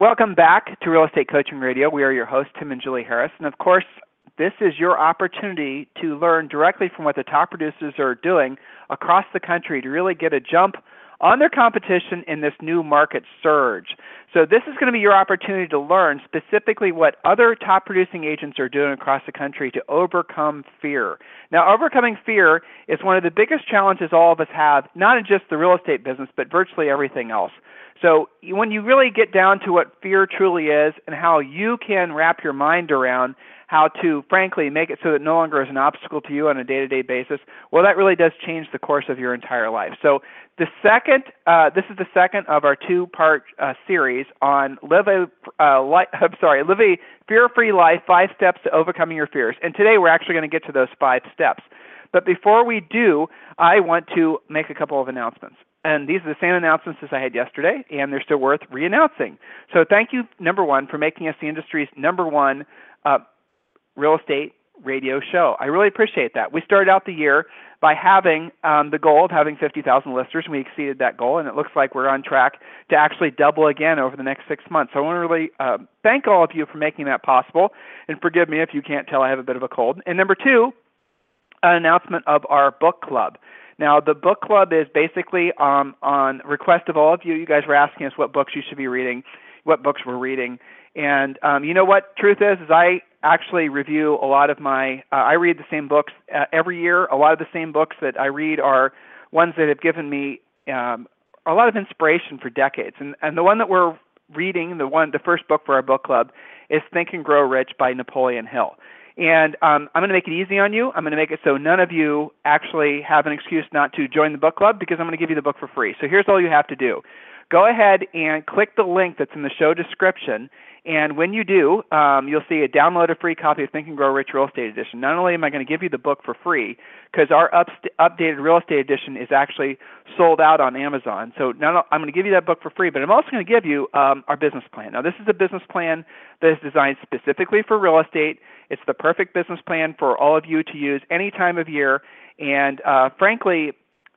Welcome back to Real Estate Coaching Radio. We are your hosts, Tim and Julie Harris. And of course, this is your opportunity to learn directly from what the top producers are doing across the country to really get a jump on their competition in this new market surge. So, this is going to be your opportunity to learn specifically what other top producing agents are doing across the country to overcome fear. Now, overcoming fear is one of the biggest challenges all of us have, not in just the real estate business, but virtually everything else. So when you really get down to what fear truly is and how you can wrap your mind around how to frankly make it so that no longer is an obstacle to you on a day-to-day basis, well, that really does change the course of your entire life. So the second, uh, this is the second of our two-part uh, series on live a, uh, li- I'm sorry, live a fear-free life: five steps to overcoming your fears. And today we're actually going to get to those five steps. But before we do, I want to make a couple of announcements. And these are the same announcements as I had yesterday, and they're still worth re-announcing. So thank you, number one, for making us the industry's number one uh, real estate radio show. I really appreciate that. We started out the year by having um, the goal of having 50,000 listeners, and we exceeded that goal, and it looks like we're on track to actually double again over the next six months. So I want to really uh, thank all of you for making that possible, and forgive me if you can't tell I have a bit of a cold. And number two, an announcement of our book club. Now, the book club is basically um, on request of all of you. You guys were asking us what books you should be reading, what books we're reading, and um, you know what? Truth is, is I actually review a lot of my. Uh, I read the same books uh, every year. A lot of the same books that I read are ones that have given me um, a lot of inspiration for decades. And and the one that we're reading, the one, the first book for our book club, is Think and Grow Rich by Napoleon Hill. And um, I'm going to make it easy on you. I'm going to make it so none of you actually have an excuse not to join the book club because I'm going to give you the book for free. So here's all you have to do go ahead and click the link that's in the show description. And when you do, um, you'll see a download a free copy of Think and Grow Rich Real Estate Edition. Not only am I going to give you the book for free, because our up- updated real estate edition is actually sold out on Amazon. So not, I'm going to give you that book for free, but I'm also going to give you um, our business plan. Now, this is a business plan that is designed specifically for real estate. It's the perfect business plan for all of you to use any time of year. And uh, frankly,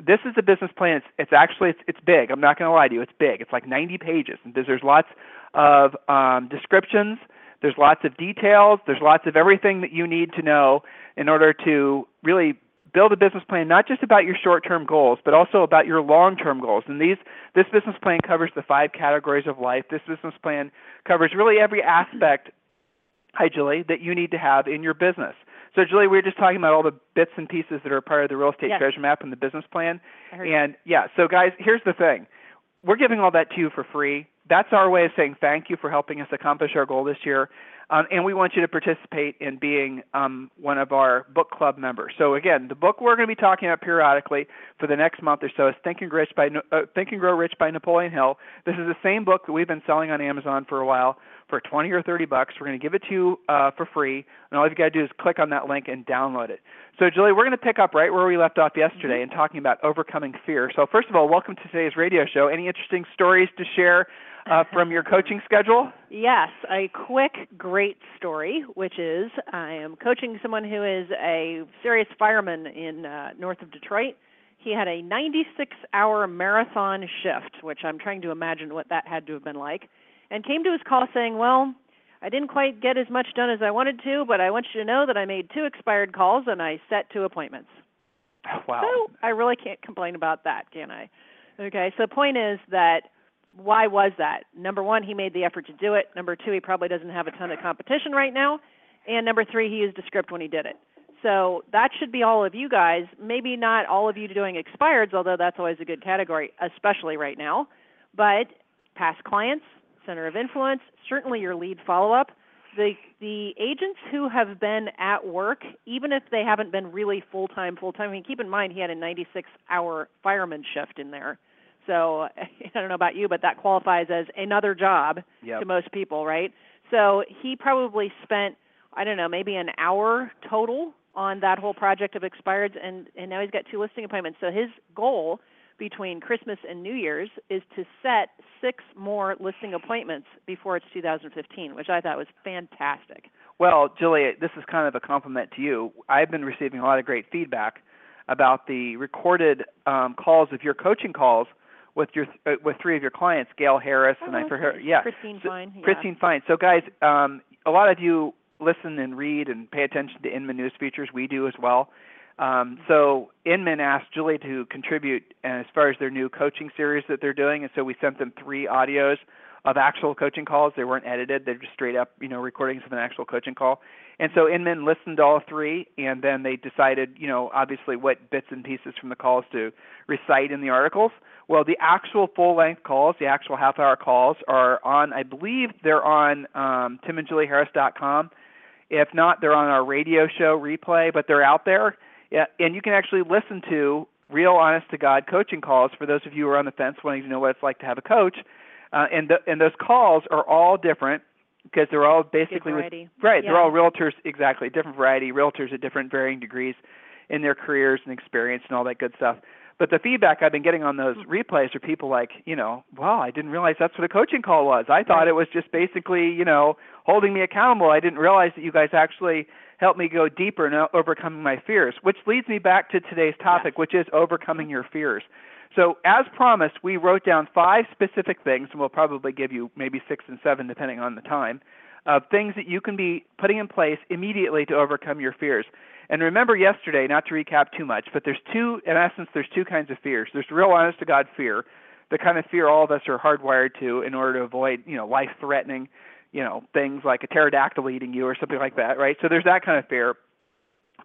this is a business plan. It's, it's actually it's, it's big. I'm not going to lie to you. It's big. It's like 90 pages. And there's, there's lots of um, descriptions. There's lots of details. There's lots of everything that you need to know in order to really build a business plan not just about your short-term goals but also about your long-term goals and these this business plan covers the five categories of life this business plan covers really every aspect hi julie that you need to have in your business so julie we were just talking about all the bits and pieces that are part of the real estate yes. treasure map and the business plan and yeah so guys here's the thing we're giving all that to you for free that's our way of saying thank you for helping us accomplish our goal this year. Um, and we want you to participate in being um, one of our book club members. So again, the book we're going to be talking about periodically for the next month or so is Think and, Rich by, uh, Think and Grow Rich by Napoleon Hill. This is the same book that we've been selling on Amazon for a while for 20 or 30 bucks. We're going to give it to you uh, for free, and all you've got to do is click on that link and download it. So, Julie, we're going to pick up right where we left off yesterday mm-hmm. and talking about overcoming fear. So, first of all, welcome to today's radio show. Any interesting stories to share uh, from your coaching schedule? Yes, a quick, great story, which is I am coaching someone who is a serious fireman in uh, north of Detroit. He had a 96 hour marathon shift, which I'm trying to imagine what that had to have been like, and came to his call saying, Well, I didn't quite get as much done as I wanted to, but I want you to know that I made two expired calls and I set two appointments. Wow. So I really can't complain about that, can I? Okay, so the point is that why was that? Number one, he made the effort to do it. Number two, he probably doesn't have a ton of competition right now. And number three, he used a script when he did it. So that should be all of you guys. Maybe not all of you doing expireds, although that's always a good category, especially right now. But past clients, center of influence, certainly your lead follow up. The the agents who have been at work, even if they haven't been really full time, full time. I mean, keep in mind he had a 96 hour fireman shift in there. So I don't know about you, but that qualifies as another job yep. to most people, right? So he probably spent, I don't know, maybe an hour total on that whole project of expireds, and and now he's got two listing appointments. So his goal between Christmas and New Year's is to set six more listing appointments before it's 2015, which I thought was fantastic. Well, Julie, this is kind of a compliment to you. I've been receiving a lot of great feedback about the recorded um, calls of your coaching calls with your uh, with three of your clients, Gail Harris oh, and I for her, yeah, Christine so, Fine. Yeah. Christine Fine. So, guys, um, a lot of you listen and read and pay attention to Inman news features. We do as well. Um, so Inman asked Julie to contribute as far as their new coaching series that they're doing, and so we sent them three audios of actual coaching calls. They weren't edited; they're just straight up, you know, recordings of an actual coaching call. And so Inman listened to all three, and then they decided, you know, obviously what bits and pieces from the calls to recite in the articles. Well, the actual full-length calls, the actual half-hour calls, are on. I believe they're on um, timandjulieharris.com. If not, they're on our radio show replay, but they're out there. Yeah, and you can actually listen to real, honest-to-God coaching calls for those of you who are on the fence wanting to know what it's like to have a coach. Uh, and the, and those calls are all different because they're all basically with, right. Yeah. They're all realtors, exactly different variety. Realtors at different varying degrees in their careers and experience and all that good stuff. But the feedback I've been getting on those replays are people like, you know, wow, I didn't realize that's what a coaching call was. I thought Right. it was just basically, you know, holding me accountable. I didn't realize that you guys actually helped me go deeper in overcoming my fears, which leads me back to today's topic, which is overcoming your fears. So, as promised, we wrote down five specific things, and we'll probably give you maybe six and seven depending on the time, of things that you can be putting in place immediately to overcome your fears. And remember yesterday, not to recap too much, but there's two, in essence, there's two kinds of fears. There's real honest to God fear, the kind of fear all of us are hardwired to in order to avoid, you know, life threatening, you know, things like a pterodactyl eating you or something like that, right? So there's that kind of fear.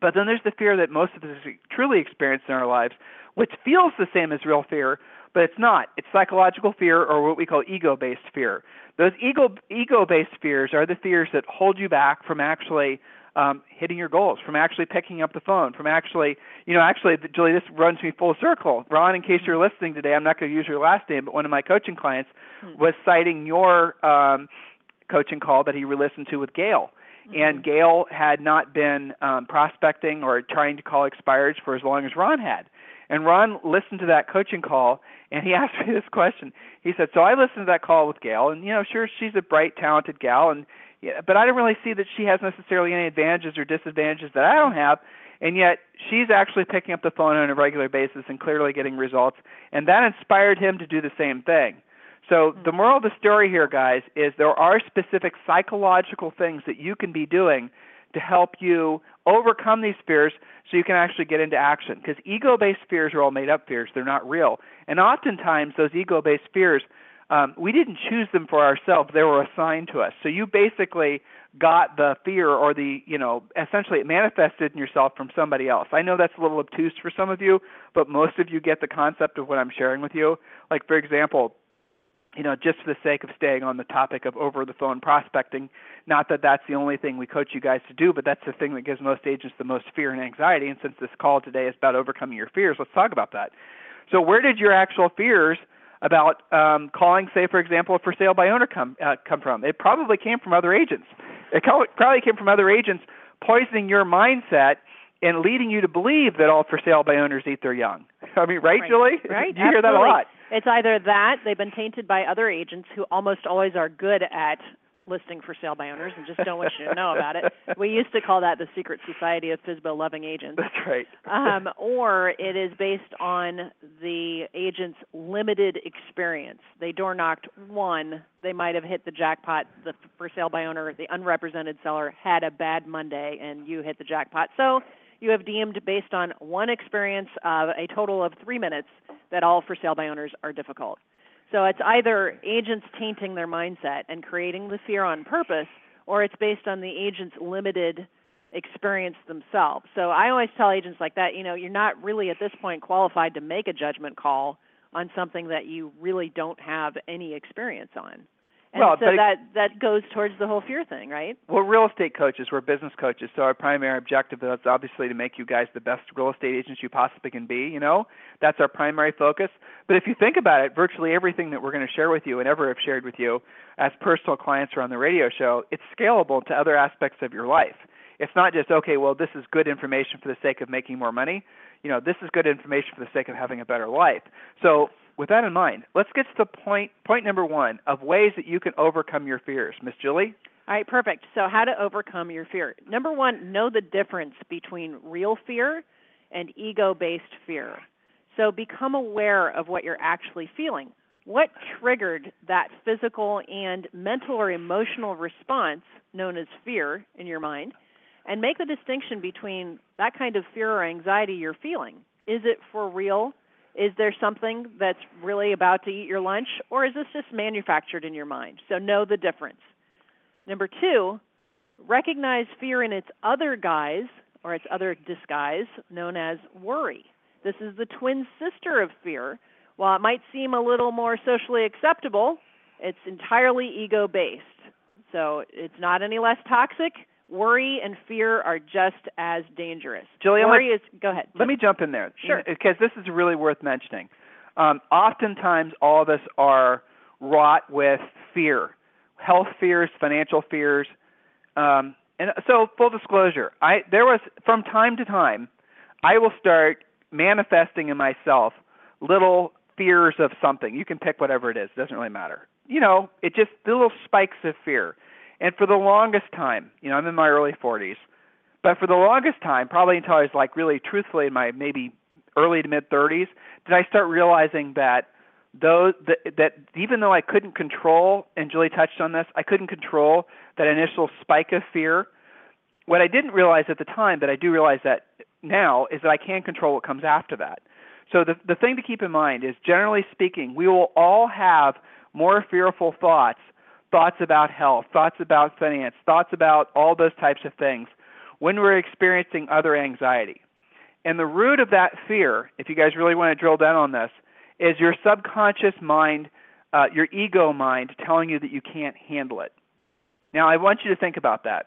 But then there's the fear that most of us truly experience in our lives, which feels the same as real fear, but it's not. It's psychological fear or what we call ego-based fear. Those ego ego-based fears are the fears that hold you back from actually um, hitting your goals, from actually picking up the phone, from actually, you know, actually, Julie, this runs me full circle. Ron, in case you're listening today, I'm not going to use your last name, but one of my coaching clients was citing your um, coaching call that he re-listened to with Gail. And Gail had not been um, prospecting or trying to call expireds for as long as Ron had. And Ron listened to that coaching call, and he asked me this question. He said, "So I listened to that call with Gail, and you know, sure, she's a bright, talented gal, and yeah, but I don't really see that she has necessarily any advantages or disadvantages that I don't have." And yet, she's actually picking up the phone on a regular basis and clearly getting results, and that inspired him to do the same thing. So the moral of the story here, guys, is there are specific psychological things that you can be doing to help you overcome these fears so you can actually get into action. Because ego based fears are all made up fears, they're not real. And oftentimes, those ego based fears, um, we didn't choose them for ourselves, they were assigned to us. So you basically got the fear or the, you know, essentially it manifested in yourself from somebody else. I know that's a little obtuse for some of you, but most of you get the concept of what I'm sharing with you. Like, for example, you know, just for the sake of staying on the topic of over the phone prospecting, not that that's the only thing we coach you guys to do, but that's the thing that gives most agents the most fear and anxiety. And since this call today is about overcoming your fears, let's talk about that. So, where did your actual fears about um, calling, say, for example, for sale by owner come uh, come from? It probably came from other agents. It probably came from other agents poisoning your mindset and leading you to believe that all for sale by owners eat their young. I mean, right, Right. Julie? Right. you hear that a lot. It's either that they've been tainted by other agents who almost always are good at listing for sale by owners and just don't want you to know about it. We used to call that the secret society of FSBO loving agents. That's right. um, or it is based on the agent's limited experience. They door knocked one, they might have hit the jackpot. The for sale by owner, the unrepresented seller, had a bad Monday, and you hit the jackpot. So you have deemed, based on one experience of a total of three minutes, that all for sale by owners are difficult. So it's either agents tainting their mindset and creating the fear on purpose, or it's based on the agent's limited experience themselves. So I always tell agents like that, you know, you're not really at this point qualified to make a judgment call on something that you really don't have any experience on. And well, so but it- that that goes towards the whole fear thing, right? We're real estate coaches. We're business coaches. So our primary objective is obviously to make you guys the best real estate agents you possibly can be. You know, that's our primary focus. But if you think about it, virtually everything that we're going to share with you and ever have shared with you as personal clients or on the radio show, it's scalable to other aspects of your life. It's not just okay. Well, this is good information for the sake of making more money. You know, this is good information for the sake of having a better life. So with that in mind, let's get to the point point number one of ways that you can overcome your fears. Miss Julie? All right, perfect. So, how to overcome your fear. Number one, know the difference between real fear and ego based fear. So, become aware of what you're actually feeling. What triggered that physical and mental or emotional response known as fear in your mind? And make the distinction between that kind of fear or anxiety you're feeling. Is it for real? Is there something that's really about to eat your lunch, or is this just manufactured in your mind? So, know the difference. Number two, recognize fear in its other guise or its other disguise, known as worry. This is the twin sister of fear. While it might seem a little more socially acceptable, it's entirely ego based. So it's not any less toxic. Worry and fear are just as dangerous. Julie, I'm worry is go ahead. Let me jump in there. Sure. Because this is really worth mentioning. Um, oftentimes, all of us are wrought with fear health fears, financial fears. Um, and so, full disclosure, I there was from time to time, I will start manifesting in myself little fears of something. You can pick whatever it is; it doesn't really matter. You know, it just little spikes of fear. And for the longest time, you know, I'm in my early 40s, but for the longest time, probably until I was like really truthfully in my maybe early to mid 30s, did I start realizing that those that, that even though I couldn't control, and Julie touched on this, I couldn't control that initial spike of fear. What I didn't realize at the time, but I do realize that now, is that I can control what comes after that. So the the thing to keep in mind is, generally speaking, we will all have more fearful thoughts, thoughts about health, thoughts about finance, thoughts about all those types of things when we're experiencing other anxiety. And the root of that fear, if you guys really want to drill down on this, is your subconscious mind, uh, your ego mind, telling you that you can't handle it. Now, I want you to think about that.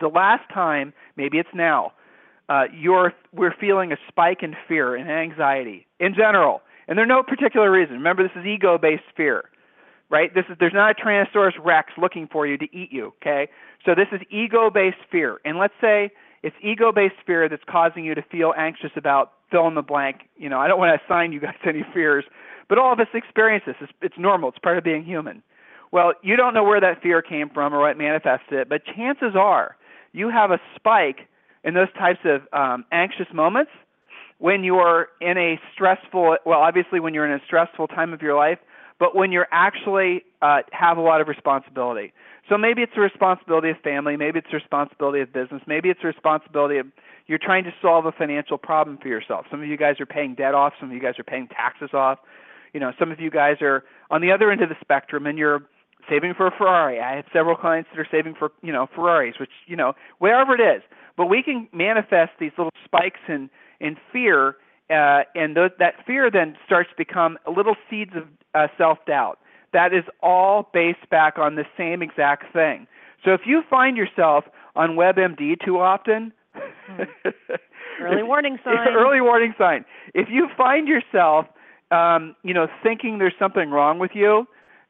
The last time, maybe it's now, uh, you're we're feeling a spike in fear and anxiety in general, and there's no particular reason. Remember, this is ego-based fear, right? This is there's not a Tyrannosaurus Rex looking for you to eat you. Okay, so this is ego-based fear, and let's say it's ego-based fear that's causing you to feel anxious about fill in the blank. You know, I don't want to assign you guys any fears, but all of us experience this. It's, it's normal. It's part of being human. Well, you don't know where that fear came from or what manifested it, but chances are you have a spike in those types of um, anxious moments when you're in a stressful, well, obviously when you're in a stressful time of your life, but when you're actually uh, have a lot of responsibility. So maybe it's a responsibility of family, maybe it's a responsibility of business, maybe it's a responsibility of you're trying to solve a financial problem for yourself. Some of you guys are paying debt off, some of you guys are paying taxes off. You know, some of you guys are on the other end of the spectrum and you're saving for a Ferrari. I have several clients that are saving for, you know, Ferraris, which, you know, wherever it is. But we can manifest these little spikes in in fear uh, and those, that fear then starts to become little seeds of uh, self doubt. That is all based back on the same exact thing. So if you find yourself on WebMD too often, Early warning sign. early warning sign. If you find yourself, um, you know, thinking there's something wrong with you,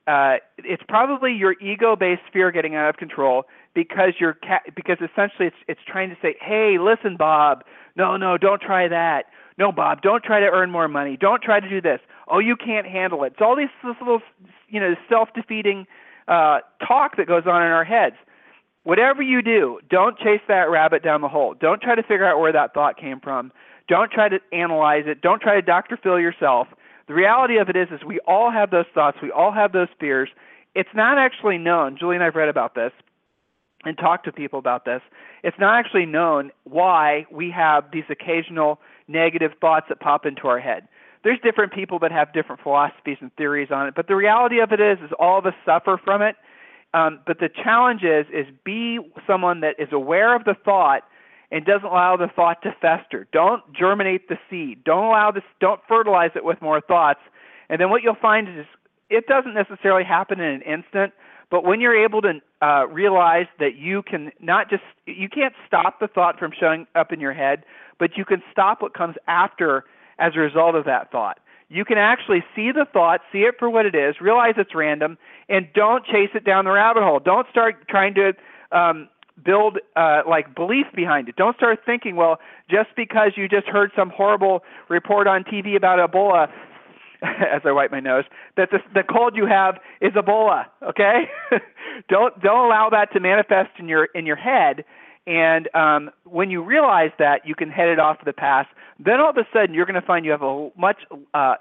uh, it's probably your ego-based fear getting out of control because you're ca- because essentially it's it's trying to say, hey, listen, Bob, no, no, don't try that. No, Bob, don't try to earn more money. Don't try to do this. Oh, you can't handle it. It's all these little, you know, self-defeating uh, talk that goes on in our heads. Whatever you do, don't chase that rabbit down the hole. Don't try to figure out where that thought came from. Don't try to analyze it. Don't try to Dr. Phil yourself. The reality of it is, is we all have those thoughts. We all have those fears. It's not actually known. Julie and I've read about this and talked to people about this. It's not actually known why we have these occasional negative thoughts that pop into our head. There's different people that have different philosophies and theories on it, but the reality of it is, is all of us suffer from it. Um, but the challenge is, is be someone that is aware of the thought and doesn't allow the thought to fester. Don't germinate the seed. Don't allow this. Don't fertilize it with more thoughts. And then what you'll find is it doesn't necessarily happen in an instant, But when you're able to uh, realize that you can not just you can't stop the thought from showing up in your head, but you can stop what comes after as a result of that thought. You can actually see the thought, see it for what it is, realize it's random, and don't chase it down the rabbit hole. Don't start trying to um, build uh, like belief behind it. Don't start thinking, well, just because you just heard some horrible report on TV about Ebola, as I wipe my nose, that the, the cold you have is Ebola. Okay, don't don't allow that to manifest in your in your head. And um, when you realize that, you can head it off to the past. Then all of a sudden, you're going to find you have a much uh,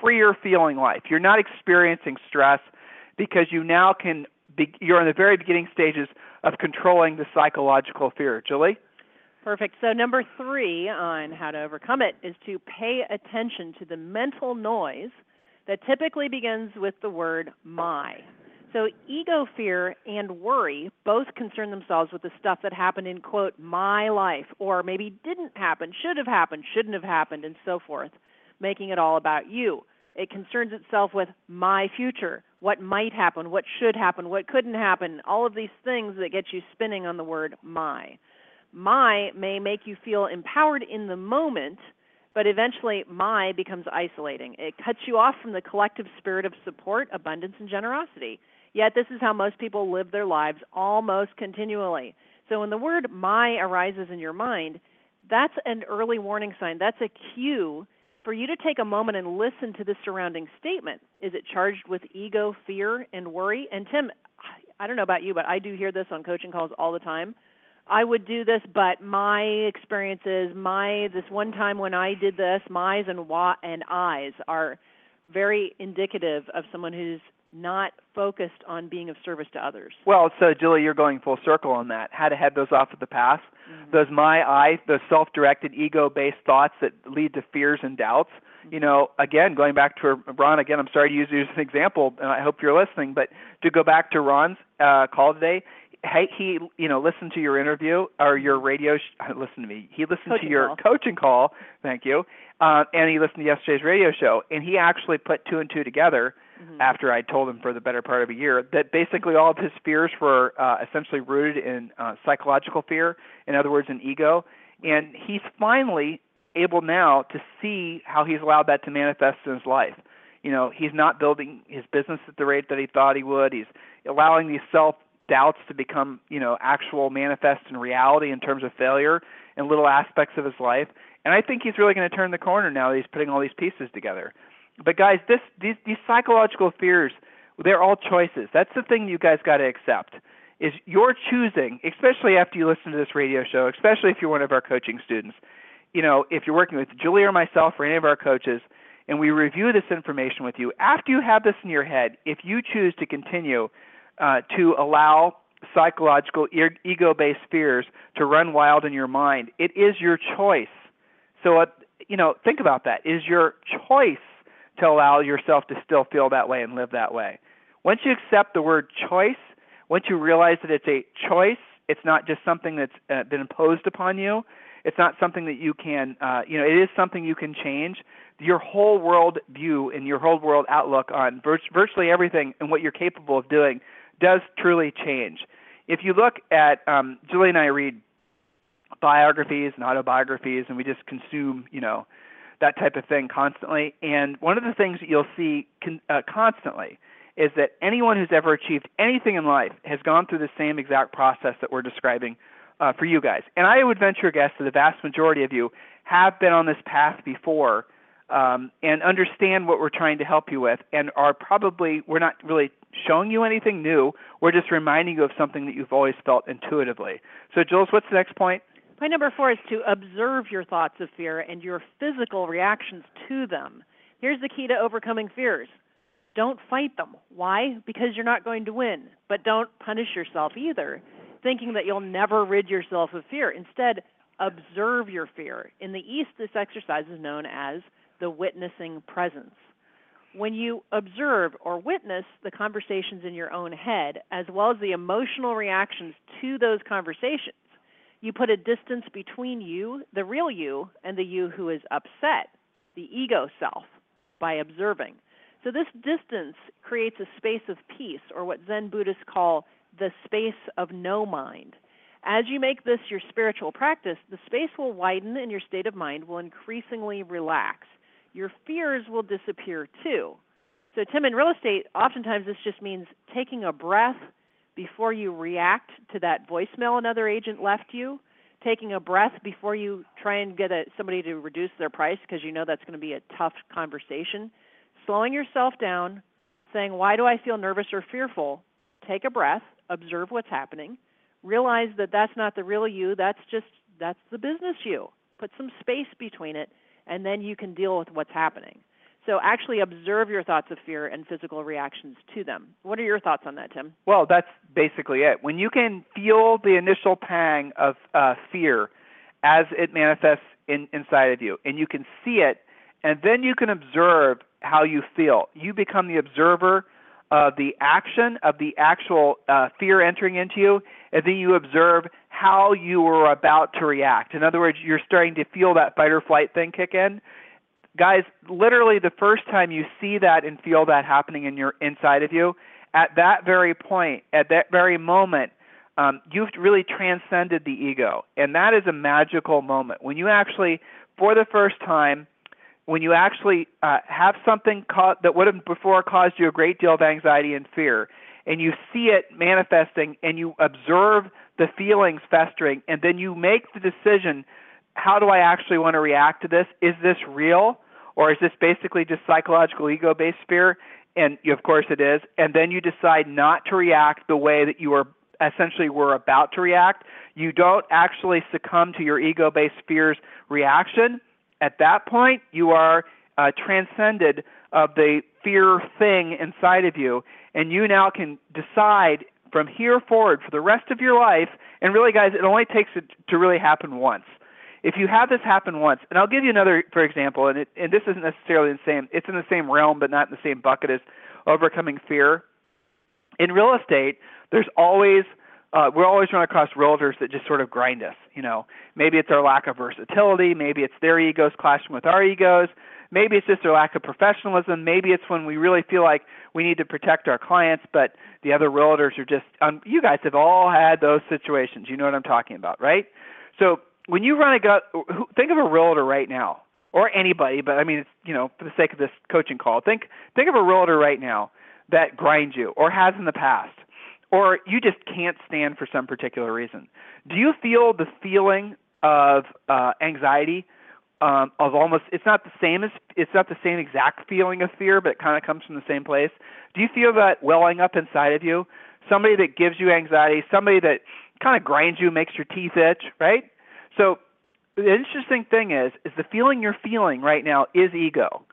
freer feeling life. You're not experiencing stress because you now can. Be, you're in the very beginning stages of controlling the psychological fear. Julie? Perfect. So, number three on how to overcome it is to pay attention to the mental noise that typically begins with the word my. So, ego fear and worry both concern themselves with the stuff that happened in, quote, my life, or maybe didn't happen, should have happened, shouldn't have happened, and so forth, making it all about you. It concerns itself with my future, what might happen, what should happen, what couldn't happen, all of these things that get you spinning on the word my. My may make you feel empowered in the moment, but eventually my becomes isolating. It cuts you off from the collective spirit of support, abundance, and generosity. Yet this is how most people live their lives almost continually. So when the word my arises in your mind, that's an early warning sign. That's a cue for you to take a moment and listen to the surrounding statement. Is it charged with ego, fear, and worry? And Tim, I don't know about you, but I do hear this on coaching calls all the time. I would do this, but my experiences, my this one time when I did this, my's and what and I's are very indicative of someone who's not focused on being of service to others. Well, so Julie, you're going full circle on that. How to head those off at the pass. Mm-hmm. Those my I, those self-directed ego-based thoughts that lead to fears and doubts. Mm-hmm. You know, again, going back to Ron. Again, I'm sorry to use you as an example, and I hope you're listening. But to go back to Ron's uh, call today, hey, he you know listened to your interview or your radio. Sh- listen to me. He listened coaching to your call. coaching call. Thank you. Uh, and he listened to yesterday's radio show, and he actually put two and two together mm-hmm. after I told him for the better part of a year that basically all of his fears were uh, essentially rooted in uh, psychological fear, in other words, in ego. And he's finally able now to see how he's allowed that to manifest in his life. You know, he's not building his business at the rate that he thought he would. He's allowing these self doubts to become, you know, actual manifest in reality in terms of failure in little aspects of his life. And I think he's really going to turn the corner now that he's putting all these pieces together. But guys, this these these psychological fears, they're all choices. That's the thing you guys got to accept. Is you're choosing, especially after you listen to this radio show, especially if you're one of our coaching students. You know, if you're working with Julie or myself or any of our coaches, and we review this information with you, after you have this in your head, if you choose to continue uh, to allow psychological ego-based fears to run wild in your mind, it is your choice. So, uh, you know, think about that. It is your choice to allow yourself to still feel that way and live that way. Once you accept the word choice, once you realize that it's a choice, it's not just something that's uh, been imposed upon you. It's not something that you can, uh, you know, it is something you can change. Your whole world view and your whole world outlook on vir- virtually everything and what you're capable of doing does truly change. If you look at, um, Julie and I read biographies and autobiographies, and we just consume, you know, that type of thing constantly. And one of the things that you'll see con- uh, constantly is that anyone who's ever achieved anything in life has gone through the same exact process that we're describing uh, for you guys. And I would venture a guess that the vast majority of you have been on this path before um, and understand what we're trying to help you with, and are probably we're not really showing you anything new. We're just reminding you of something that you've always felt intuitively. So, Jules, what's the next point? Point number four is to observe your thoughts of fear and your physical reactions to them. Here's the key to overcoming fears don't fight them. Why? Because you're not going to win. But don't punish yourself either, thinking that you'll never rid yourself of fear. Instead, observe your fear. In the East, this exercise is known as the witnessing presence. When you observe or witness the conversations in your own head, as well as the emotional reactions to those conversations, you put a distance between you, the real you, and the you who is upset, the ego self, by observing. So this distance creates a space of peace, or what Zen Buddhists call the space of no mind. As you make this your spiritual practice, the space will widen and your state of mind will increasingly relax. Your fears will disappear too. So, Tim, in real estate, oftentimes this just means taking a breath before you react to that voicemail another agent left you, taking a breath before you try and get a, somebody to reduce their price because you know that's going to be a tough conversation, slowing yourself down, saying, Why do I feel nervous or fearful? Take a breath, observe what's happening, realize that that's not the real you, that's just that's the business you. Put some space between it, and then you can deal with what's happening. So actually observe your thoughts of fear and physical reactions to them. What are your thoughts on that, Tim? Well, that's basically it. When you can feel the initial pang of uh, fear as it manifests in, inside of you, and you can see it, and then you can observe how you feel. You become the observer of the action of the actual uh, fear entering into you, and then you observe how you were about to react. In other words, you're starting to feel that fight or flight thing kick in. Guys, literally the first time you see that and feel that happening in your inside of you, at that very point, at that very moment, um, you've really transcended the ego, and that is a magical moment. When you actually, for the first time, when you actually uh, have something ca- that would have before caused you a great deal of anxiety and fear, and you see it manifesting, and you observe the feelings festering, and then you make the decision how do I actually want to react to this? Is this real? or is this basically just psychological ego based fear? And of course it is. And then you decide not to react the way that you were essentially were about to react. You don't actually succumb to your ego based fears reaction. At that point, you are uh, transcended of the fear thing inside of you, and you now can decide from here forward for the rest of your life. And really, guys, it only takes it to really happen once if you have this happen once, and I'll give you another for example, and it, and this isn't necessarily the same. It's in the same realm, but not in the same bucket as overcoming fear. In real estate, there's always uh, we're always run across realtors that just sort of grind us. You know, maybe it's our lack of versatility, maybe it's their egos clashing with our egos, maybe it's just their lack of professionalism, maybe it's when we really feel like we need to protect our clients, but the other realtors are just. Um, you guys have all had those situations. You know what I'm talking about, right? So when you run a gut, think of a realtor right now, or anybody, but I mean, it's, you know, for the sake of this coaching call, think think of a realtor right now that grinds you, or has in the past, or you just can't stand for some particular reason. Do you feel the feeling of uh, anxiety? Um, of almost, it's not the same as, it's not the same exact feeling of fear, but it kind of comes from the same place. Do you feel that welling up inside of you? Somebody that gives you anxiety, somebody that kind of grinds you, makes your teeth itch, right? So the interesting thing is, is the feeling you're feeling right now is ego.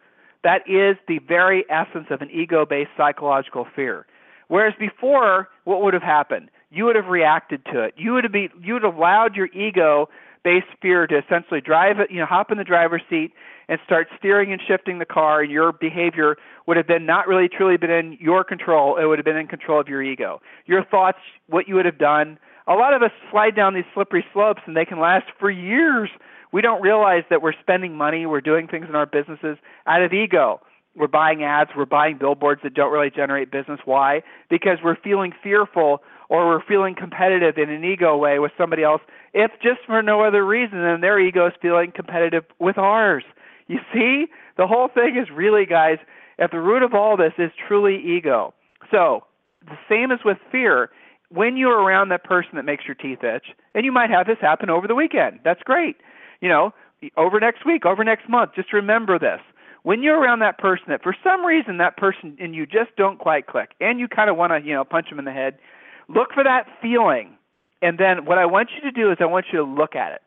That is the very essence of an ego-based psychological fear. Whereas before, what would have happened? You would have reacted to it. You would have be, you would have allowed your ego-based fear to essentially drive it, you know, hop in the driver's seat and start steering and shifting the car. And your behavior would have been not really truly been in your control. It would have been in control of your ego. Your thoughts, what you would have done, a lot of us slide down these slippery slopes and they can last for years. We don't realize that we're spending money, we're doing things in our businesses out of ego. We're buying ads, we're buying billboards that don't really generate business. Why? Because we're feeling fearful or we're feeling competitive in an ego way with somebody else, if just for no other reason than their ego is feeling competitive with ours. You see? The whole thing is really, guys, at the root of all this is truly ego. So, the same as with fear, when you're around that person that makes your teeth itch, and you might have this happen over the weekend. That's great. You know, over next week, over next month, just remember this. When you're around that person that for some reason that person and you just don't quite click and you kind of want to, you know, punch them in the head, look for that feeling. And then what I want you to do is I want you to look at it.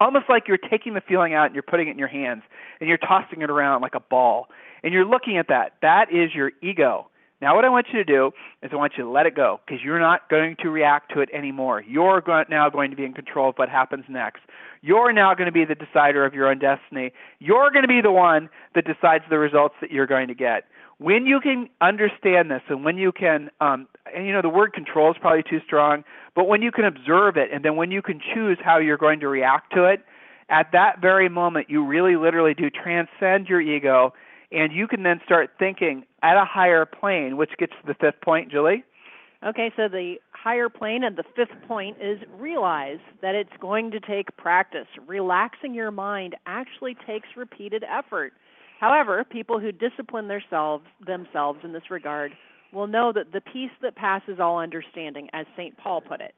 Almost like you're taking the feeling out and you're putting it in your hands and you're tossing it around like a ball. And you're looking at that. That is your ego. Now, what I want you to do is I want you to let it go because you're not going to react to it anymore. You're now going to be in control of what happens next. You're now going to be the decider of your own destiny. You're going to be the one that decides the results that you're going to get. When you can understand this and when you can, um, and you know, the word control is probably too strong, but when you can observe it and then when you can choose how you're going to react to it, at that very moment, you really literally do transcend your ego and you can then start thinking at a higher plane, which gets to the fifth point, Julie. Okay, so the higher plane and the fifth point is realize that it's going to take practice. Relaxing your mind actually takes repeated effort. However, people who discipline themselves themselves in this regard will know that the peace that passes all understanding, as St. Paul put it.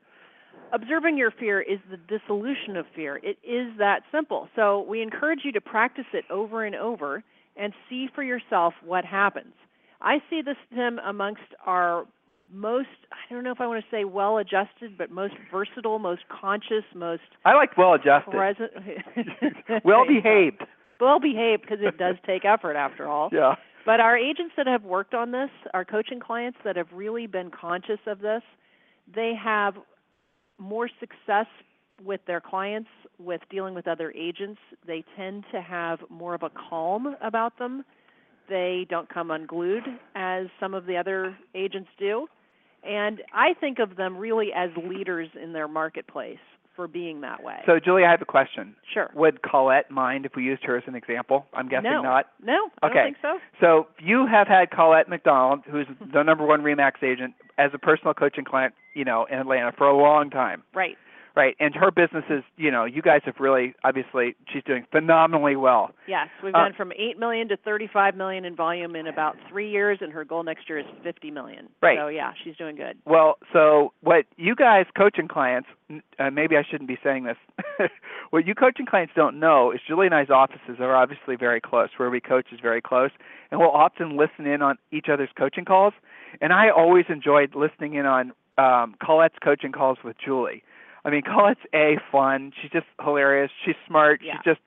Observing your fear is the dissolution of fear. It is that simple. So we encourage you to practice it over and over and see for yourself what happens. I see this, Tim, amongst our most, I don't know if I want to say well adjusted, but most versatile, most conscious, most. I like well adjusted. Present. well behaved. Well behaved because it does take effort after all. Yeah. But our agents that have worked on this, our coaching clients that have really been conscious of this, they have more success with their clients with dealing with other agents. They tend to have more of a calm about them. They don't come unglued as some of the other agents do. And I think of them really as leaders in their marketplace for being that way. So, Julie, I have a question. Sure. Would Colette mind if we used her as an example? I'm guessing no. not. No, I okay. don't think so. So, you have had Colette McDonald, who's the number one Remax agent, as a personal coaching client, you know, in Atlanta for a long time. Right. Right, and her business is, you know, you guys have really, obviously, she's doing phenomenally well. Yes, we've Uh, gone from eight million to thirty-five million in volume in about three years, and her goal next year is fifty million. Right. So yeah, she's doing good. Well, so what you guys coaching clients, uh, maybe I shouldn't be saying this. what you coaching clients don't know is Julie and I's offices are obviously very close. Where we coach is very close, and we'll often listen in on each other's coaching calls. And I always enjoyed listening in on um, Colette's coaching calls with Julie. I mean, Colette's a fun. She's just hilarious. She's smart. Yeah. She's just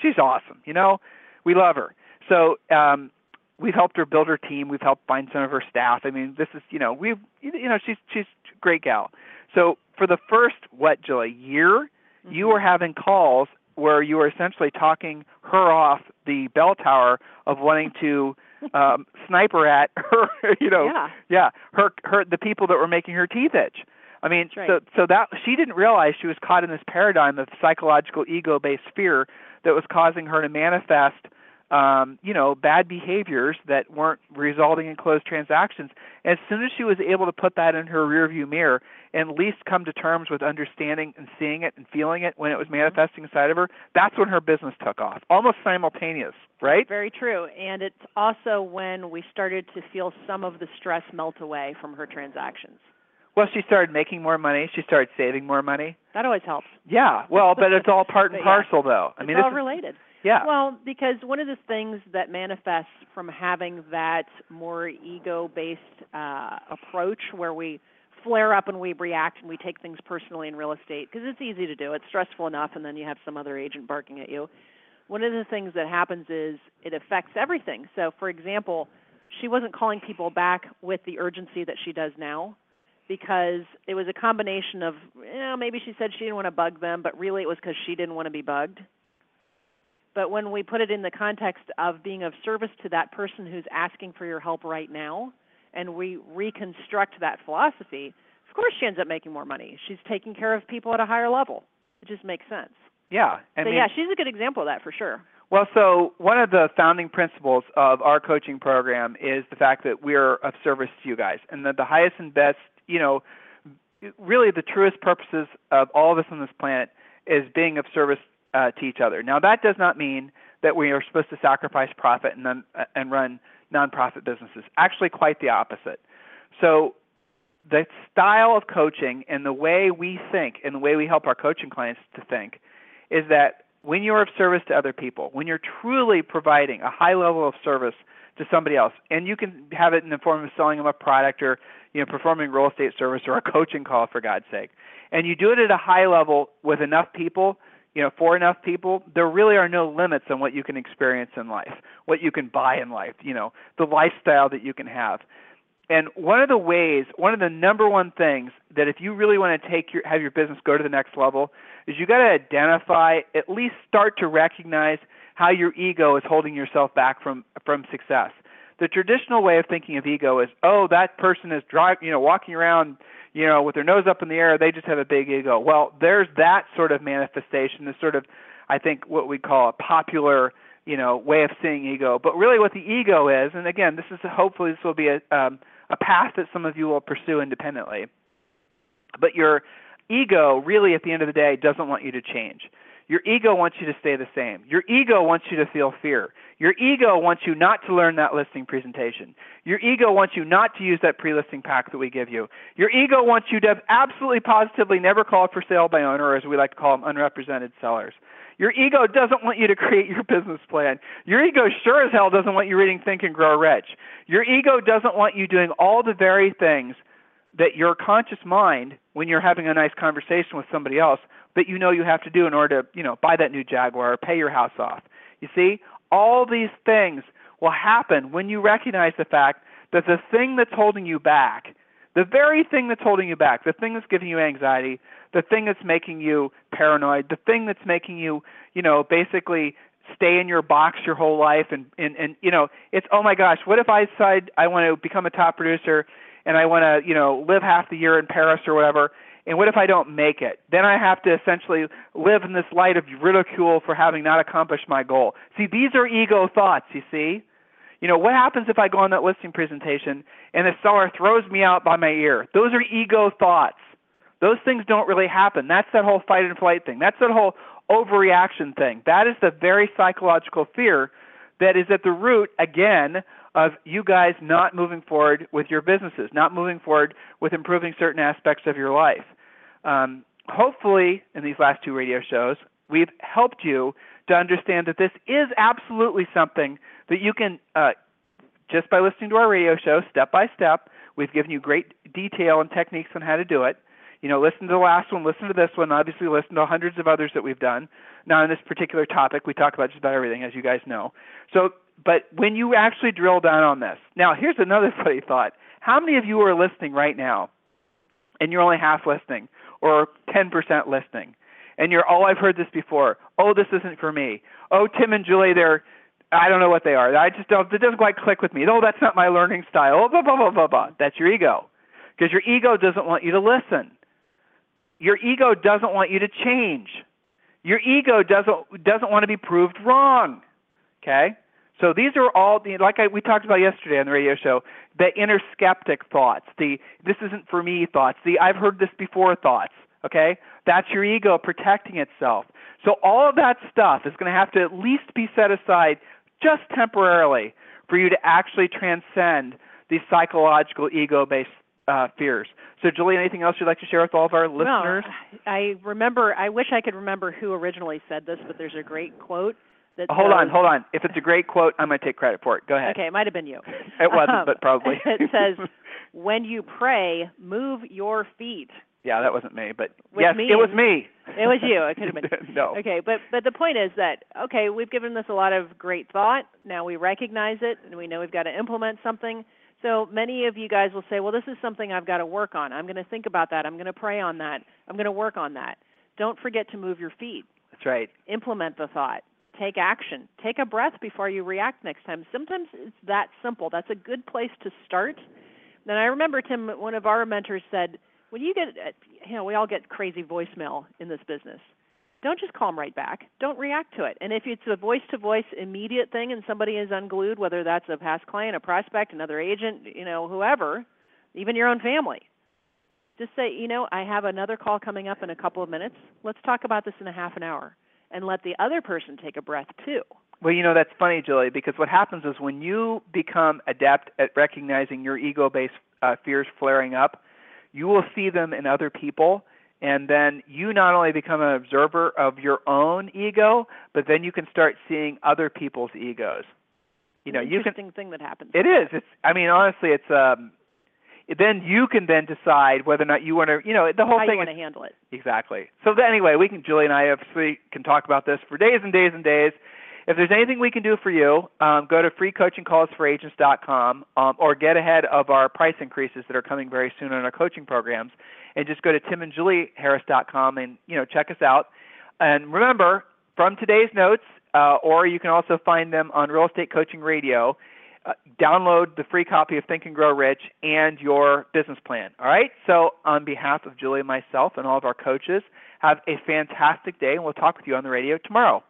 she's awesome. You know, we love her. So um, we've helped her build her team. We've helped find some of her staff. I mean, this is you know we've you know she's she's a great gal. So for the first what Julie year, Mm-hmm. you were having calls where you were essentially talking her off the bell tower of wanting to um sniper at her you know Yeah. yeah her her the people that were making her teeth itch i mean That's so so that she didn't realize she was caught in this paradigm of psychological ego based fear that was causing her to manifest um you know bad behaviors that weren't resulting in closed transactions as soon as she was able to put that in her rearview mirror and at least come to terms with understanding and seeing it and feeling it when it was Mm-hmm. manifesting inside of her that's when her business took off almost simultaneous right Very true. And it's also when we started to feel some of the stress melt away from her transactions. Well she started making more money she started saving more money That always helps. yeah well but it's all part and yeah, parcel though i it's mean all this is- related. yeah Well, because one of the things that manifests from having that more ego based uh, approach where we flare up and we react and we take things personally in real estate, because it's easy to do, it's stressful enough, and then you have some other agent barking at you. One of the things that happens is it affects everything. So, for example, she wasn't calling people back with the urgency that she does now because it was a combination of, you know, maybe she said she didn't want to bug them, but really it was because she didn't want to be bugged. But when we put it in the context of being of service to that person who's asking for your help right now, and we reconstruct that philosophy, of course she ends up making more money. She's taking care of people at a higher level. It just makes sense. yeah I so mean, yeah, she's a good example of that for sure. Well, so one of the founding principles of our coaching program is the fact that we're of service to you guys, and that the highest and best, you know, really the truest purposes of all of us on this planet is being of service uh, to each other. Now, that does not mean that we are supposed to sacrifice profit and non, uh, and run nonprofit businesses. Actually, quite the opposite. So, the style of coaching and the way we think and the way we help our coaching clients to think is that when you're of service to other people, when you're truly providing a high level of service to somebody else, and you can have it in the form of selling them a product or you know performing real estate service or a coaching call for God's sake, and you do it at a high level with enough people, you know, for enough people, there really are no limits on what you can experience in life, what you can buy in life, you know, the lifestyle that you can have. And one of the ways, one of the number one things that if you really want to take your have your business go to the next level is you got to identify, at least start to recognize how your ego is holding yourself back from from success. The traditional way of thinking of ego is, oh, that person is driving, you know, walking around, you know, with their nose up in the air, they just have a big ego. Well, there's that sort of manifestation, this sort of, I think, what we call a popular you know way of seeing ego. But really, what the ego is, and again, this is hopefully this will be a um, a path that some of you will pursue independently. But your ego, really, at the end of the day, doesn't want you to change. Your ego wants you to stay the same. Your ego wants you to feel fear. Your ego wants you not to learn that listing presentation. Your ego wants you not to use that pre-listing pack that we give you. Your ego wants you to absolutely positively never call for sale by owner, or as we like to call them, unrepresented sellers. Your ego doesn't want you to create your business plan. Your ego sure as hell doesn't want you reading Think and Grow Rich. Your ego doesn't want you doing all the very things that your conscious mind, when you're having a nice conversation with somebody else, that you know you have to do in order to, you know, buy that new Jaguar or pay your house off. You see, all these things will happen when you recognize the fact that the thing that's holding you back, the very thing that's holding you back, the thing that's giving you anxiety, the thing that's making you paranoid, the thing that's making you, you know, basically stay in your box your whole life and and and you know, it's oh my gosh, what if I decide I want to become a top producer and I want to, you know, live half the year in Paris or whatever and what if I don't make it? Then I have to essentially live in this light of ridicule for having not accomplished my goal. See, these are ego thoughts, you see? You know, what happens if I go on that listing presentation and the seller throws me out by my ear? Those are ego thoughts. Those things don't really happen. That's that whole fight and flight thing. That's that whole overreaction thing. That is the very psychological fear that is at the root, again, of you guys not moving forward with your businesses, not moving forward with improving certain aspects of your life. Um, hopefully, in these last two radio shows, we've helped you to understand that this is absolutely something that you can, uh, just by listening to our radio show, step by step, we've given you great detail and techniques on how to do it. You know, listen to the last one, listen to this one, obviously listen to hundreds of others that we've done. Now, on this particular topic, we talk about just about everything, as you guys know. So but when you actually drill down on this, now here's another funny thought. How many of you are listening right now and you're only half listening or 10% listening? And you're, oh, I've heard this before. Oh, this isn't for me. Oh, Tim and Julie, they're, I don't know what they are. I just don't, it doesn't quite click with me. Oh, that's not my learning style. Oh, blah, blah, blah, blah, blah. That's your ego. Because your ego doesn't want you to listen. Your ego doesn't want you to change. Your ego doesn't, doesn't want to be proved wrong. Okay? So these are all the like I, we talked about yesterday on the radio show, the inner skeptic thoughts, the this isn't for me thoughts, the I've heard this before thoughts. Okay, that's your ego protecting itself. So all of that stuff is going to have to at least be set aside just temporarily for you to actually transcend these psychological ego-based uh, fears. So, Julie, anything else you'd like to share with all of our listeners? Well, I remember. I wish I could remember who originally said this, but there's a great quote that hold on, hold on. If it's a great quote, I'm going to take credit for it. Go ahead. Okay, it might have been you. It wasn't, um, but probably. it says, "When you pray, move your feet." Yeah, that wasn't me, but With yes, me it was me. It was you. It could have been. no. Okay, but but the point is that okay, we've given this a lot of great thought. Now we recognize it, and we know we've got to implement something. So many of you guys will say, "Well, this is something I've got to work on. I'm going to think about that. I'm going to pray on that. I'm going to work on that." Don't forget to move your feet. That's right. Implement the thought. Take action. Take a breath before you react next time. Sometimes it's that simple. That's a good place to start. Then I remember Tim, one of our mentors said, when you get, uh, you know, we all get crazy voicemail in this business. Don't just call them right back. Don't react to it. And if it's a voice-to-voice immediate thing and somebody is unglued, whether that's a past client, a prospect, another agent, you know, whoever, even your own family, just say, you know, I have another call coming up in a couple of minutes. Let's talk about this in a half an hour, and let the other person take a breath too. Well, you know that's funny, Julie, because what happens is when you become adept at recognizing your ego-based uh, fears flaring up, you will see them in other people, and then you not only become an observer of your own ego, but then you can start seeing other people's egos. You know, An you can interesting thing that happens. It is. It's. I mean, honestly, it's. Um, then you can then decide whether or not you want to. You know, the whole How thing you is want to handle it. exactly. So anyway, we can. Julie and I obviously can talk about this for days and days and days. If there's anything we can do for you, um, go to freecoachingcallsforagents.com um, or get ahead of our price increases that are coming very soon on our coaching programs, and just go to timandjulieharris.com and you know check us out. And remember, from today's notes, uh, or you can also find them on Real Estate Coaching Radio. Uh, download the free copy of Think and Grow Rich and your business plan. All right. So, on behalf of Julie and myself and all of our coaches, have a fantastic day, and we'll talk with you on the radio tomorrow.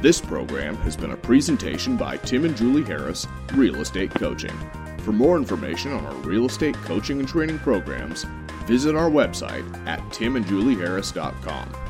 This program has been a presentation by Tim and Julie Harris, Real Estate Coaching. For more information on our real estate coaching and training programs, visit our website at timandjulieharris.com.